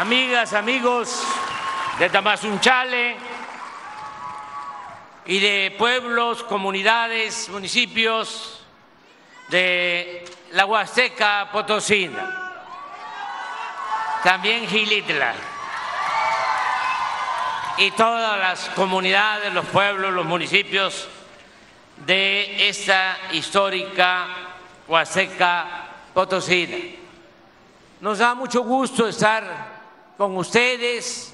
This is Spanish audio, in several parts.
amigas, amigos de Tamazunchale y de pueblos, comunidades, municipios de la Huasteca Potosina, también Gilitla y todas las comunidades, los pueblos, los municipios de esta histórica Huasteca Potosina. Nos da mucho gusto estar con ustedes,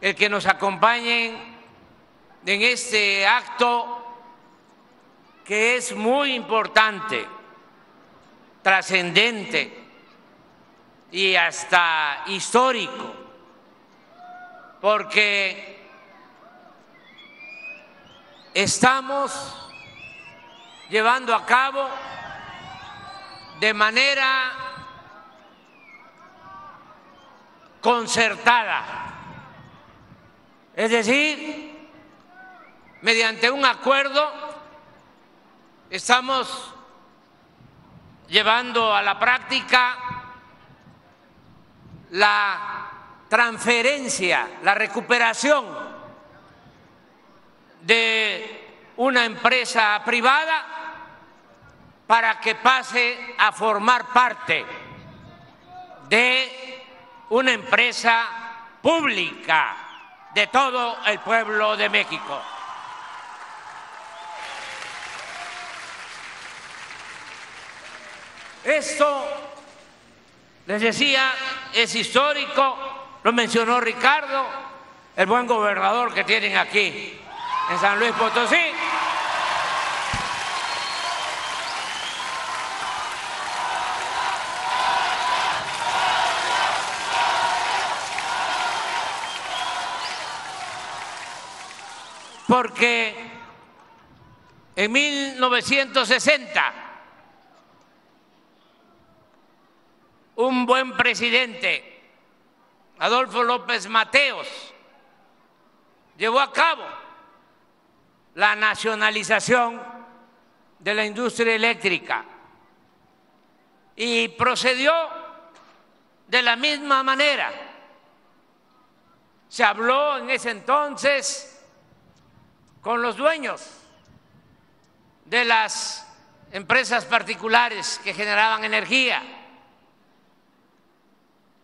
el que nos acompañen en este acto que es muy importante, trascendente y hasta histórico, porque estamos llevando a cabo de manera concertada, es decir, mediante un acuerdo estamos llevando a la práctica la transferencia, la recuperación de una empresa privada para que pase a formar parte de una empresa pública de todo el pueblo de México. Esto, les decía, es histórico, lo mencionó Ricardo, el buen gobernador que tienen aquí en San Luis Potosí. Porque en 1960 un buen presidente, Adolfo López Mateos, llevó a cabo la nacionalización de la industria eléctrica y procedió de la misma manera. Se habló en ese entonces con los dueños de las empresas particulares que generaban energía.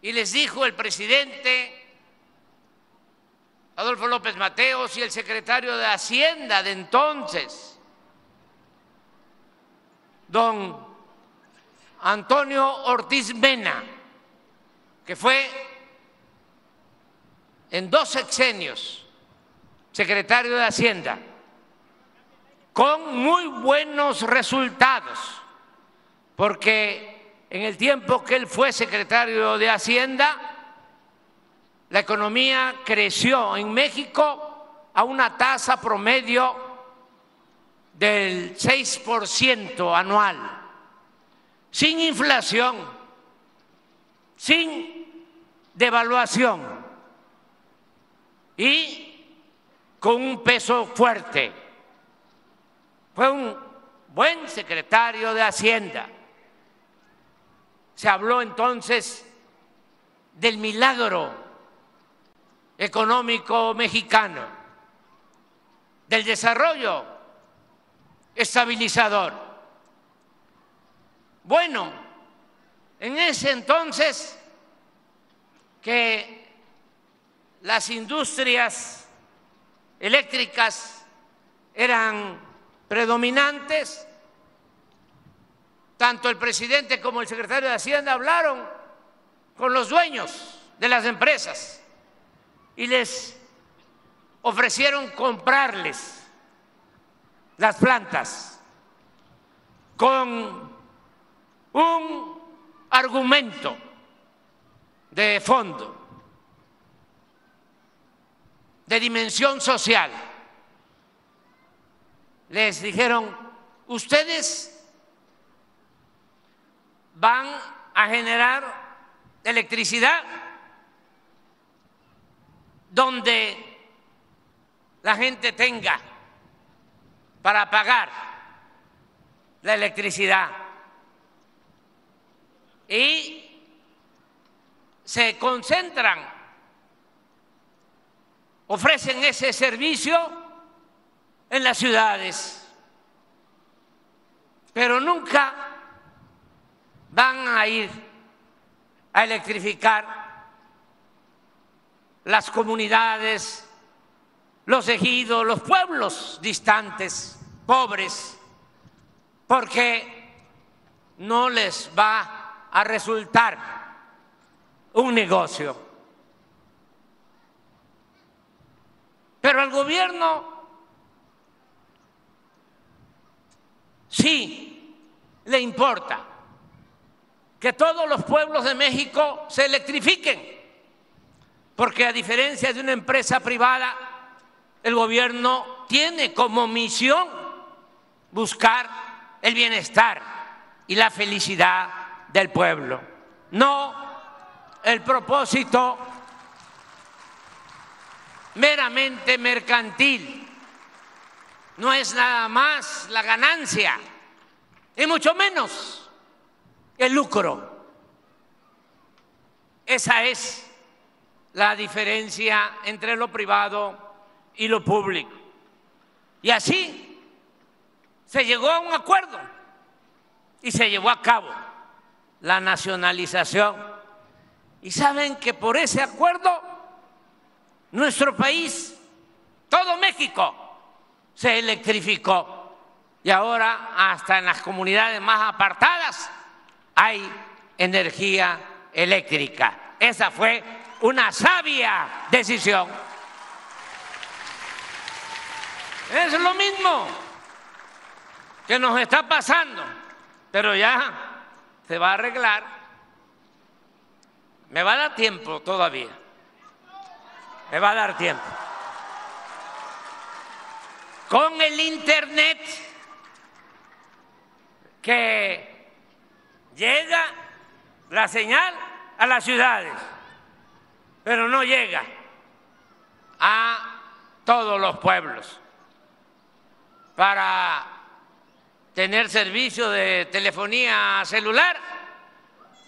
Y les dijo el presidente Adolfo López Mateos y el secretario de Hacienda de entonces, don Antonio Ortiz Mena, que fue en dos sexenios secretario de Hacienda, con muy buenos resultados, porque en el tiempo que él fue secretario de Hacienda, la economía creció en México a una tasa promedio del 6% anual, sin inflación, sin devaluación. Y con un peso fuerte. Fue un buen secretario de Hacienda. Se habló entonces del milagro económico mexicano, del desarrollo estabilizador. Bueno, en ese entonces que las industrias eléctricas eran predominantes, tanto el presidente como el secretario de Hacienda hablaron con los dueños de las empresas y les ofrecieron comprarles las plantas con un argumento de fondo de dimensión social. Les dijeron, ustedes van a generar electricidad donde la gente tenga para pagar la electricidad. Y se concentran, ofrecen ese servicio en las ciudades, pero nunca van a ir a electrificar las comunidades, los ejidos, los pueblos distantes, pobres, porque no les va a resultar un negocio. Pero al gobierno sí le importa que todos los pueblos de México se electrifiquen porque a diferencia de una empresa privada, el gobierno tiene como misión buscar el bienestar y la felicidad del pueblo, no el propósito meramente mercantil. No es nada más la ganancia, y mucho menos el lucro. Esa es la diferencia entre lo privado y lo público. Y así se llegó a un acuerdo y se llevó a cabo la nacionalización. Y saben que por ese acuerdo nuestro país, todo México, se electrificó. Y ahora hasta en las comunidades más apartadas hay energía eléctrica. Esa fue una sabia decisión. Es lo mismo que nos está pasando, pero ya se va a arreglar. Me va a dar tiempo todavía. Me va a dar tiempo. Con el Internet que llega la señal a las ciudades pero no llega a todos los pueblos. Para tener servicio de telefonía celular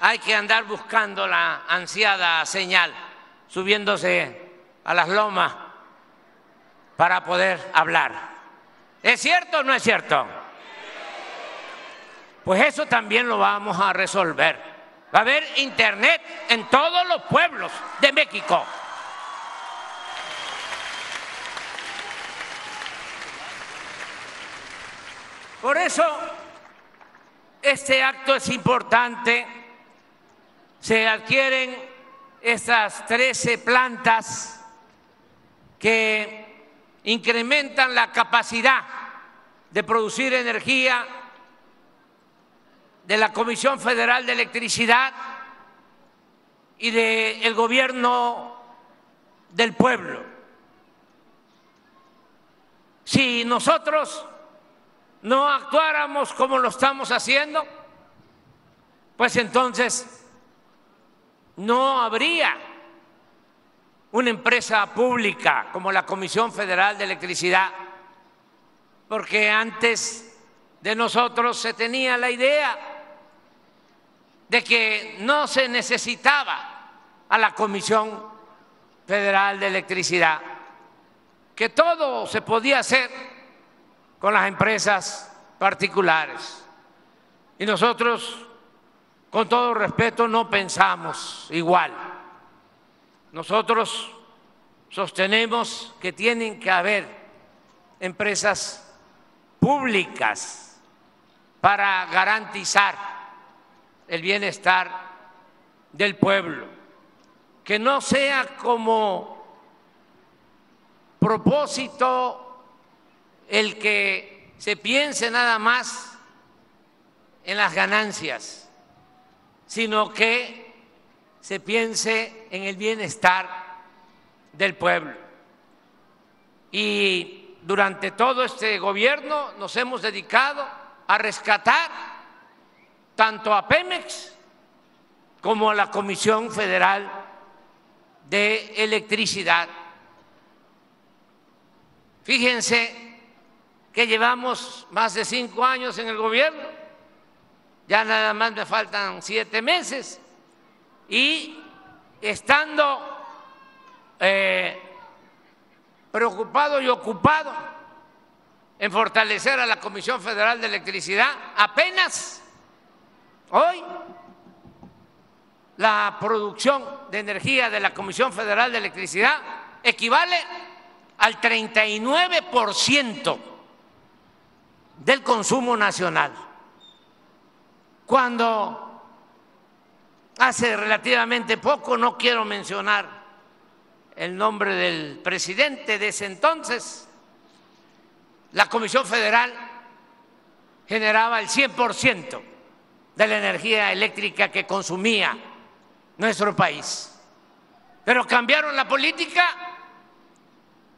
hay que andar buscando la ansiada señal, subiéndose a las lomas para poder hablar. ¿Es cierto o no es cierto? Pues eso también lo vamos a resolver. Va a haber internet en todos los pueblos de México. Por eso este acto es importante. Se adquieren estas 13 plantas que incrementan la capacidad de producir energía de la Comisión Federal de Electricidad y del gobierno del pueblo. Si nosotros no actuáramos como lo estamos haciendo, pues entonces no habría una empresa pública como la Comisión Federal de Electricidad, porque antes de nosotros se tenía la idea de que no se necesitaba a la Comisión Federal de Electricidad, que todo se podía hacer con las empresas particulares. Y nosotros, con todo respeto, no pensamos igual. Nosotros sostenemos que tienen que haber empresas públicas para garantizar el bienestar del pueblo, que no sea como propósito el que se piense nada más en las ganancias, sino que se piense en el bienestar del pueblo. Y durante todo este gobierno nos hemos dedicado a rescatar tanto a Pemex como a la Comisión Federal de Electricidad. Fíjense que llevamos más de cinco años en el gobierno, ya nada más me faltan siete meses y estando eh, preocupado y ocupado en fortalecer a la Comisión Federal de Electricidad, apenas hoy la producción de energía de la Comisión Federal de Electricidad equivale al 39% del consumo nacional, cuando hace relativamente poco, no quiero mencionar el nombre del presidente de ese entonces, la Comisión Federal generaba el 100% de la energía eléctrica que consumía nuestro país. Pero cambiaron la política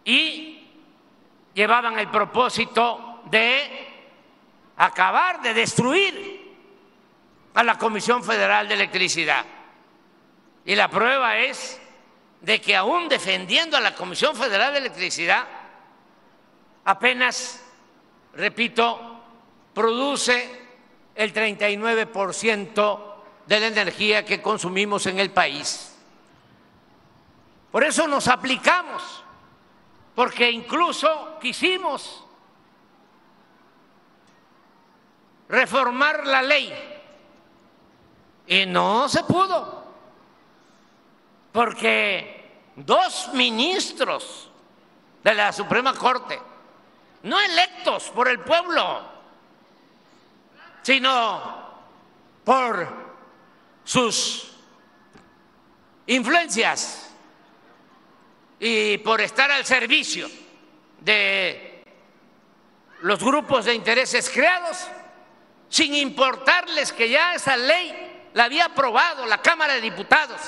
y llevaban el propósito de acabar, de destruir a la Comisión Federal de Electricidad. Y la prueba es de que aún defendiendo a la Comisión Federal de Electricidad, apenas, repito, produce el 39% de la energía que consumimos en el país. Por eso nos aplicamos, porque incluso quisimos reformar la ley y no se pudo, porque dos ministros de la Suprema Corte, no electos por el pueblo, sino por sus influencias y por estar al servicio de los grupos de intereses creados, sin importarles que ya esa ley la había aprobado la Cámara de Diputados,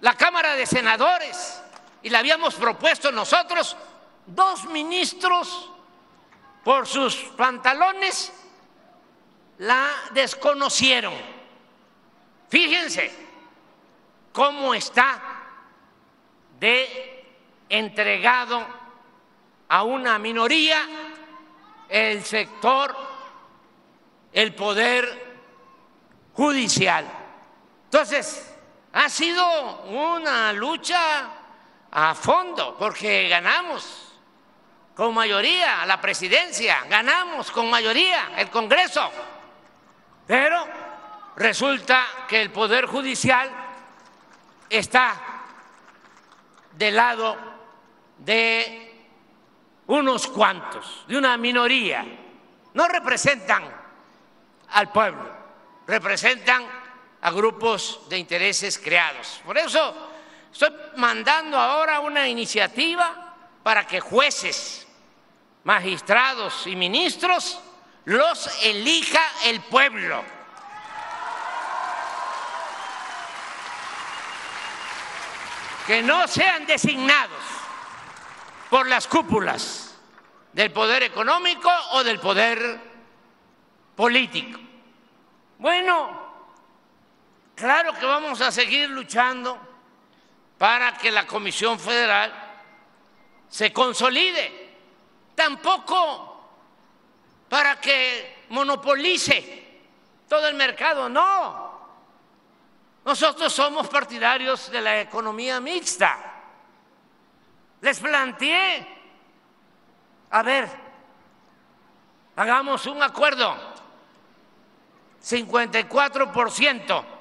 la Cámara de Senadores, y la habíamos propuesto nosotros, dos ministros por sus pantalones la desconocieron Fíjense cómo está de entregado a una minoría el sector, el poder judicial. Entonces, ha sido una lucha a fondo porque ganamos con mayoría la presidencia, ganamos con mayoría el Congreso, pero Resulta que el Poder Judicial está del lado de unos cuantos, de una minoría. No representan al pueblo, representan a grupos de intereses creados. Por eso estoy mandando ahora una iniciativa para que jueces, magistrados y ministros los elija el pueblo que no sean designados por las cúpulas del poder económico o del poder político. Bueno, claro que vamos a seguir luchando para que la Comisión Federal se consolide, tampoco para que monopolice todo el mercado, no. Nosotros somos partidarios de la economía mixta. Les planteé, a ver, hagamos un acuerdo, 54%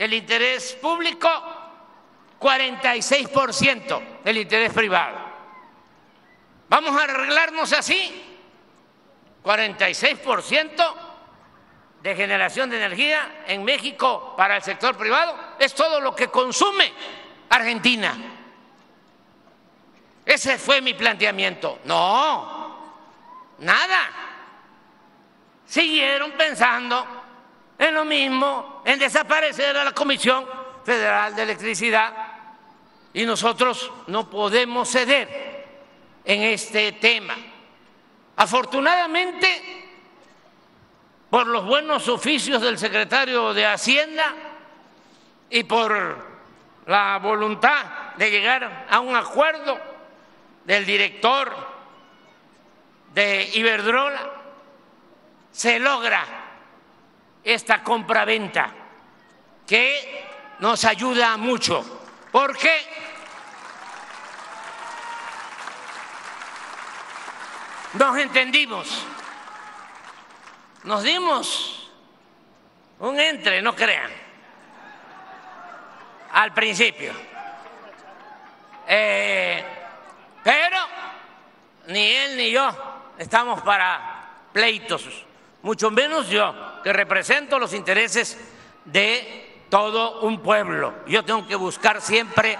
el interés público, 46% el interés privado. Vamos a arreglarnos así, 46% de generación de energía en México para el sector privado es todo lo que consume Argentina. Ese fue mi planteamiento. No, nada. Siguieron pensando en lo mismo, en desaparecer a la Comisión Federal de Electricidad y nosotros no podemos ceder en este tema. Afortunadamente, por los buenos oficios del secretario de Hacienda y por la voluntad de llegar a un acuerdo del director de Iberdrola, se logra esta compraventa que nos ayuda mucho, porque nos entendimos, nos dimos un entre, no crean, al principio. Eh, pero ni él ni yo estamos para pleitos, mucho menos yo, que represento los intereses de todo un pueblo. Yo tengo que buscar siempre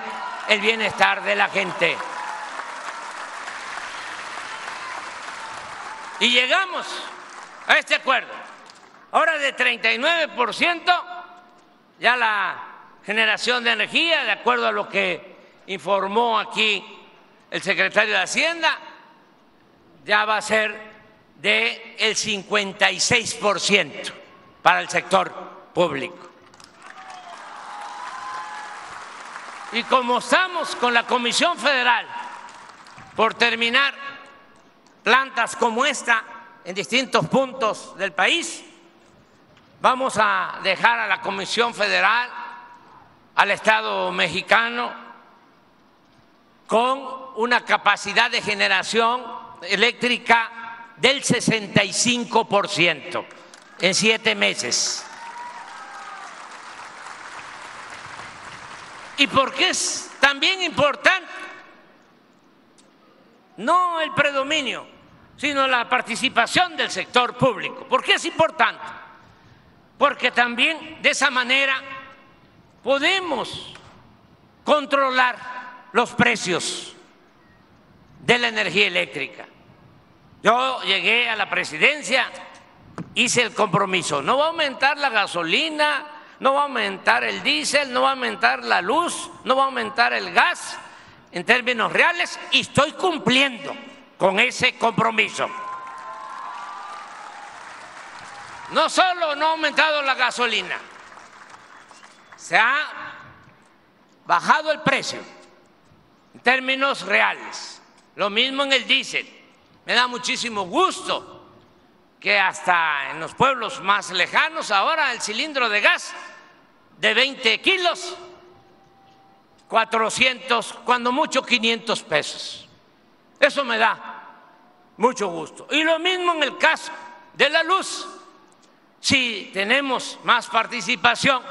el bienestar de la gente. Y llegamos a este acuerdo. Ahora de 39% ya la generación de energía, de acuerdo a lo que informó aquí el secretario de Hacienda, ya va a ser de el 56% para el sector público. Y como estamos con la Comisión Federal por terminar plantas como esta en distintos puntos del país, vamos a dejar a la Comisión Federal, al Estado mexicano, con una capacidad de generación eléctrica del 65% en siete meses. ¿Y por qué es también importante? No el predominio, sino la participación del sector público. ¿Por qué es importante? Porque también de esa manera podemos controlar los precios de la energía eléctrica. Yo llegué a la presidencia, hice el compromiso, no va a aumentar la gasolina, no va a aumentar el diésel, no va a aumentar la luz, no va a aumentar el gas en términos reales y estoy cumpliendo con ese compromiso. No solo no ha aumentado la gasolina, se ha bajado el precio en términos reales. Lo mismo en el diésel. Me da muchísimo gusto que hasta en los pueblos más lejanos ahora el cilindro de gas de 20 kilos, 400, cuando mucho 500 pesos. Eso me da mucho gusto. Y lo mismo en el caso de la luz. Si tenemos más participación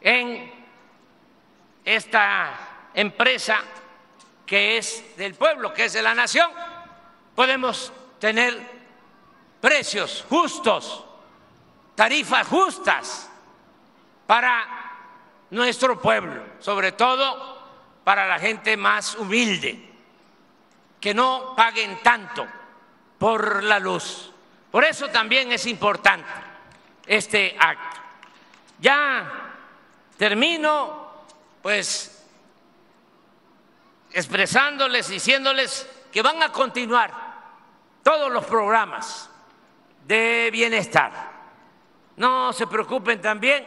en esta empresa que es del pueblo, que es de la nación, podemos tener precios justos, tarifas justas para nuestro pueblo, sobre todo para la gente más humilde, que no paguen tanto por la luz. Por eso también es importante este acto. Ya termino, pues, expresándoles, diciéndoles que van a continuar todos los programas de bienestar. No se preocupen también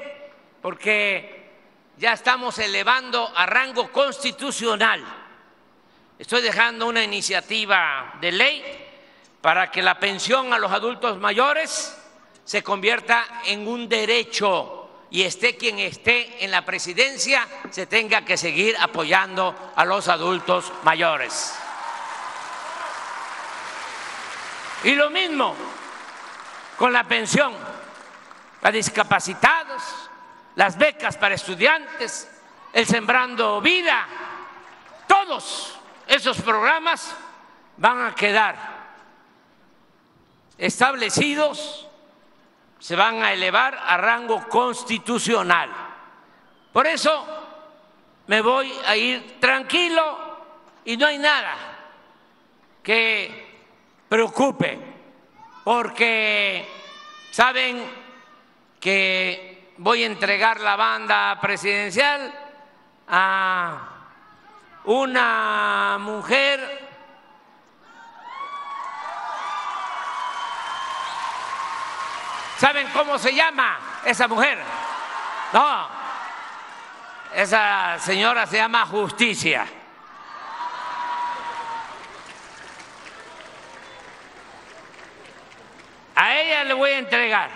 porque ya estamos elevando a rango constitucional. Estoy dejando una iniciativa de ley para que la pensión a los adultos mayores se convierta en un derecho y esté quien esté en la presidencia, se tenga que seguir apoyando a los adultos mayores. Y lo mismo con la pensión a discapacitados, las becas para estudiantes, el Sembrando Vida, todos esos programas van a quedar establecidos se van a elevar a rango constitucional. Por eso me voy a ir tranquilo y no hay nada que preocupe, porque saben que voy a entregar la banda presidencial a una mujer ¿Saben cómo se llama esa mujer? No, esa señora se llama Justicia. A le voy a entregar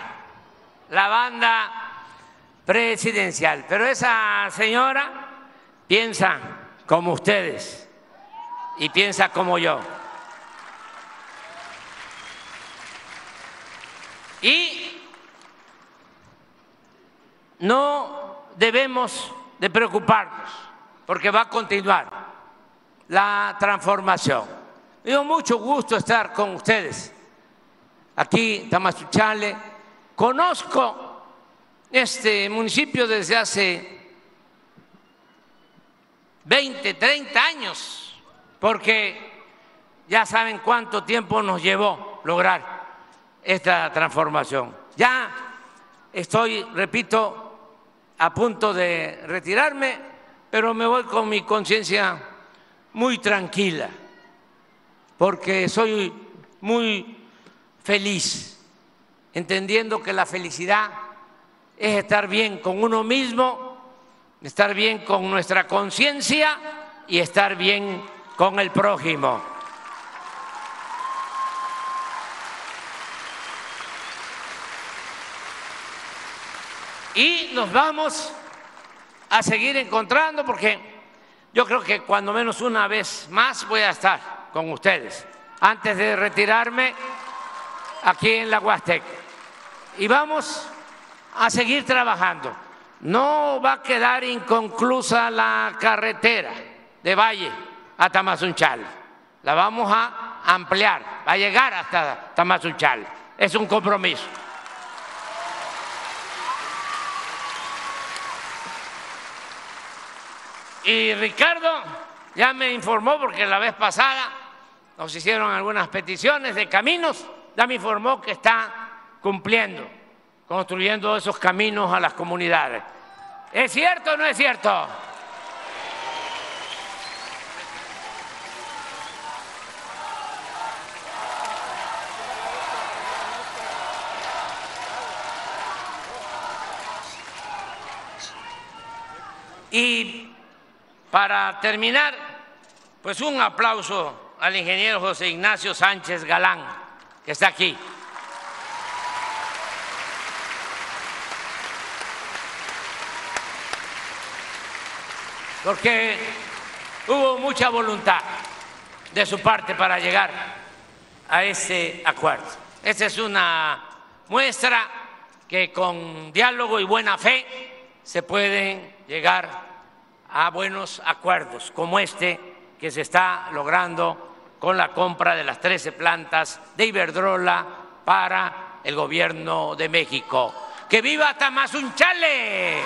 la banda presidencial. Pero esa señora piensa como ustedes y piensa como yo. Y no debemos de preocuparnos porque va a continuar la transformación. Me dio mucho gusto estar con ustedes aquí, Tamazunchale. Conozco este municipio desde hace 20, 30 años, porque ya saben cuánto tiempo nos llevó lograr esta transformación. Ya estoy, repito, a punto de retirarme, pero me voy con mi conciencia muy tranquila, porque soy muy feliz, entendiendo que la felicidad es estar bien con uno mismo, estar bien con nuestra conciencia y estar bien con el prójimo. Y nos vamos a seguir encontrando porque yo creo que cuando menos una vez más voy a estar con ustedes antes de retirarme aquí en la Huasteca. Y vamos a seguir trabajando. No va a quedar inconclusa la carretera de Valle a Tamazunchal. La vamos a ampliar, va a llegar hasta Tamazunchal. Es un compromiso. Y Ricardo ya me informó, porque la vez pasada nos hicieron algunas peticiones de caminos, ya me informó que está cumpliendo, construyendo esos caminos a las comunidades. ¿Es cierto o no es cierto? Y para terminar, pues un aplauso al ingeniero José Ignacio Sánchez Galán, que está aquí. Porque hubo mucha voluntad de su parte para llegar a ese acuerdo. Esa es una muestra que con diálogo y buena fe se pueden llegar a buenos acuerdos como este que se está logrando con la compra de las 13 plantas de Iberdrola para el gobierno de México. ¡Que viva Tamazunchale!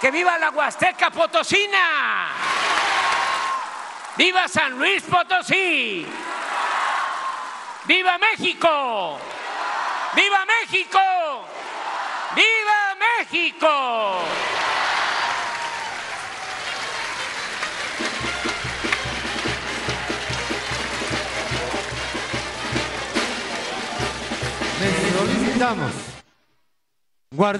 ¡Que viva la Huasteca Potosina! ¡Viva San Luis Potosí! ¡Viva México! ¡Viva México! ¡Viva México! Guardar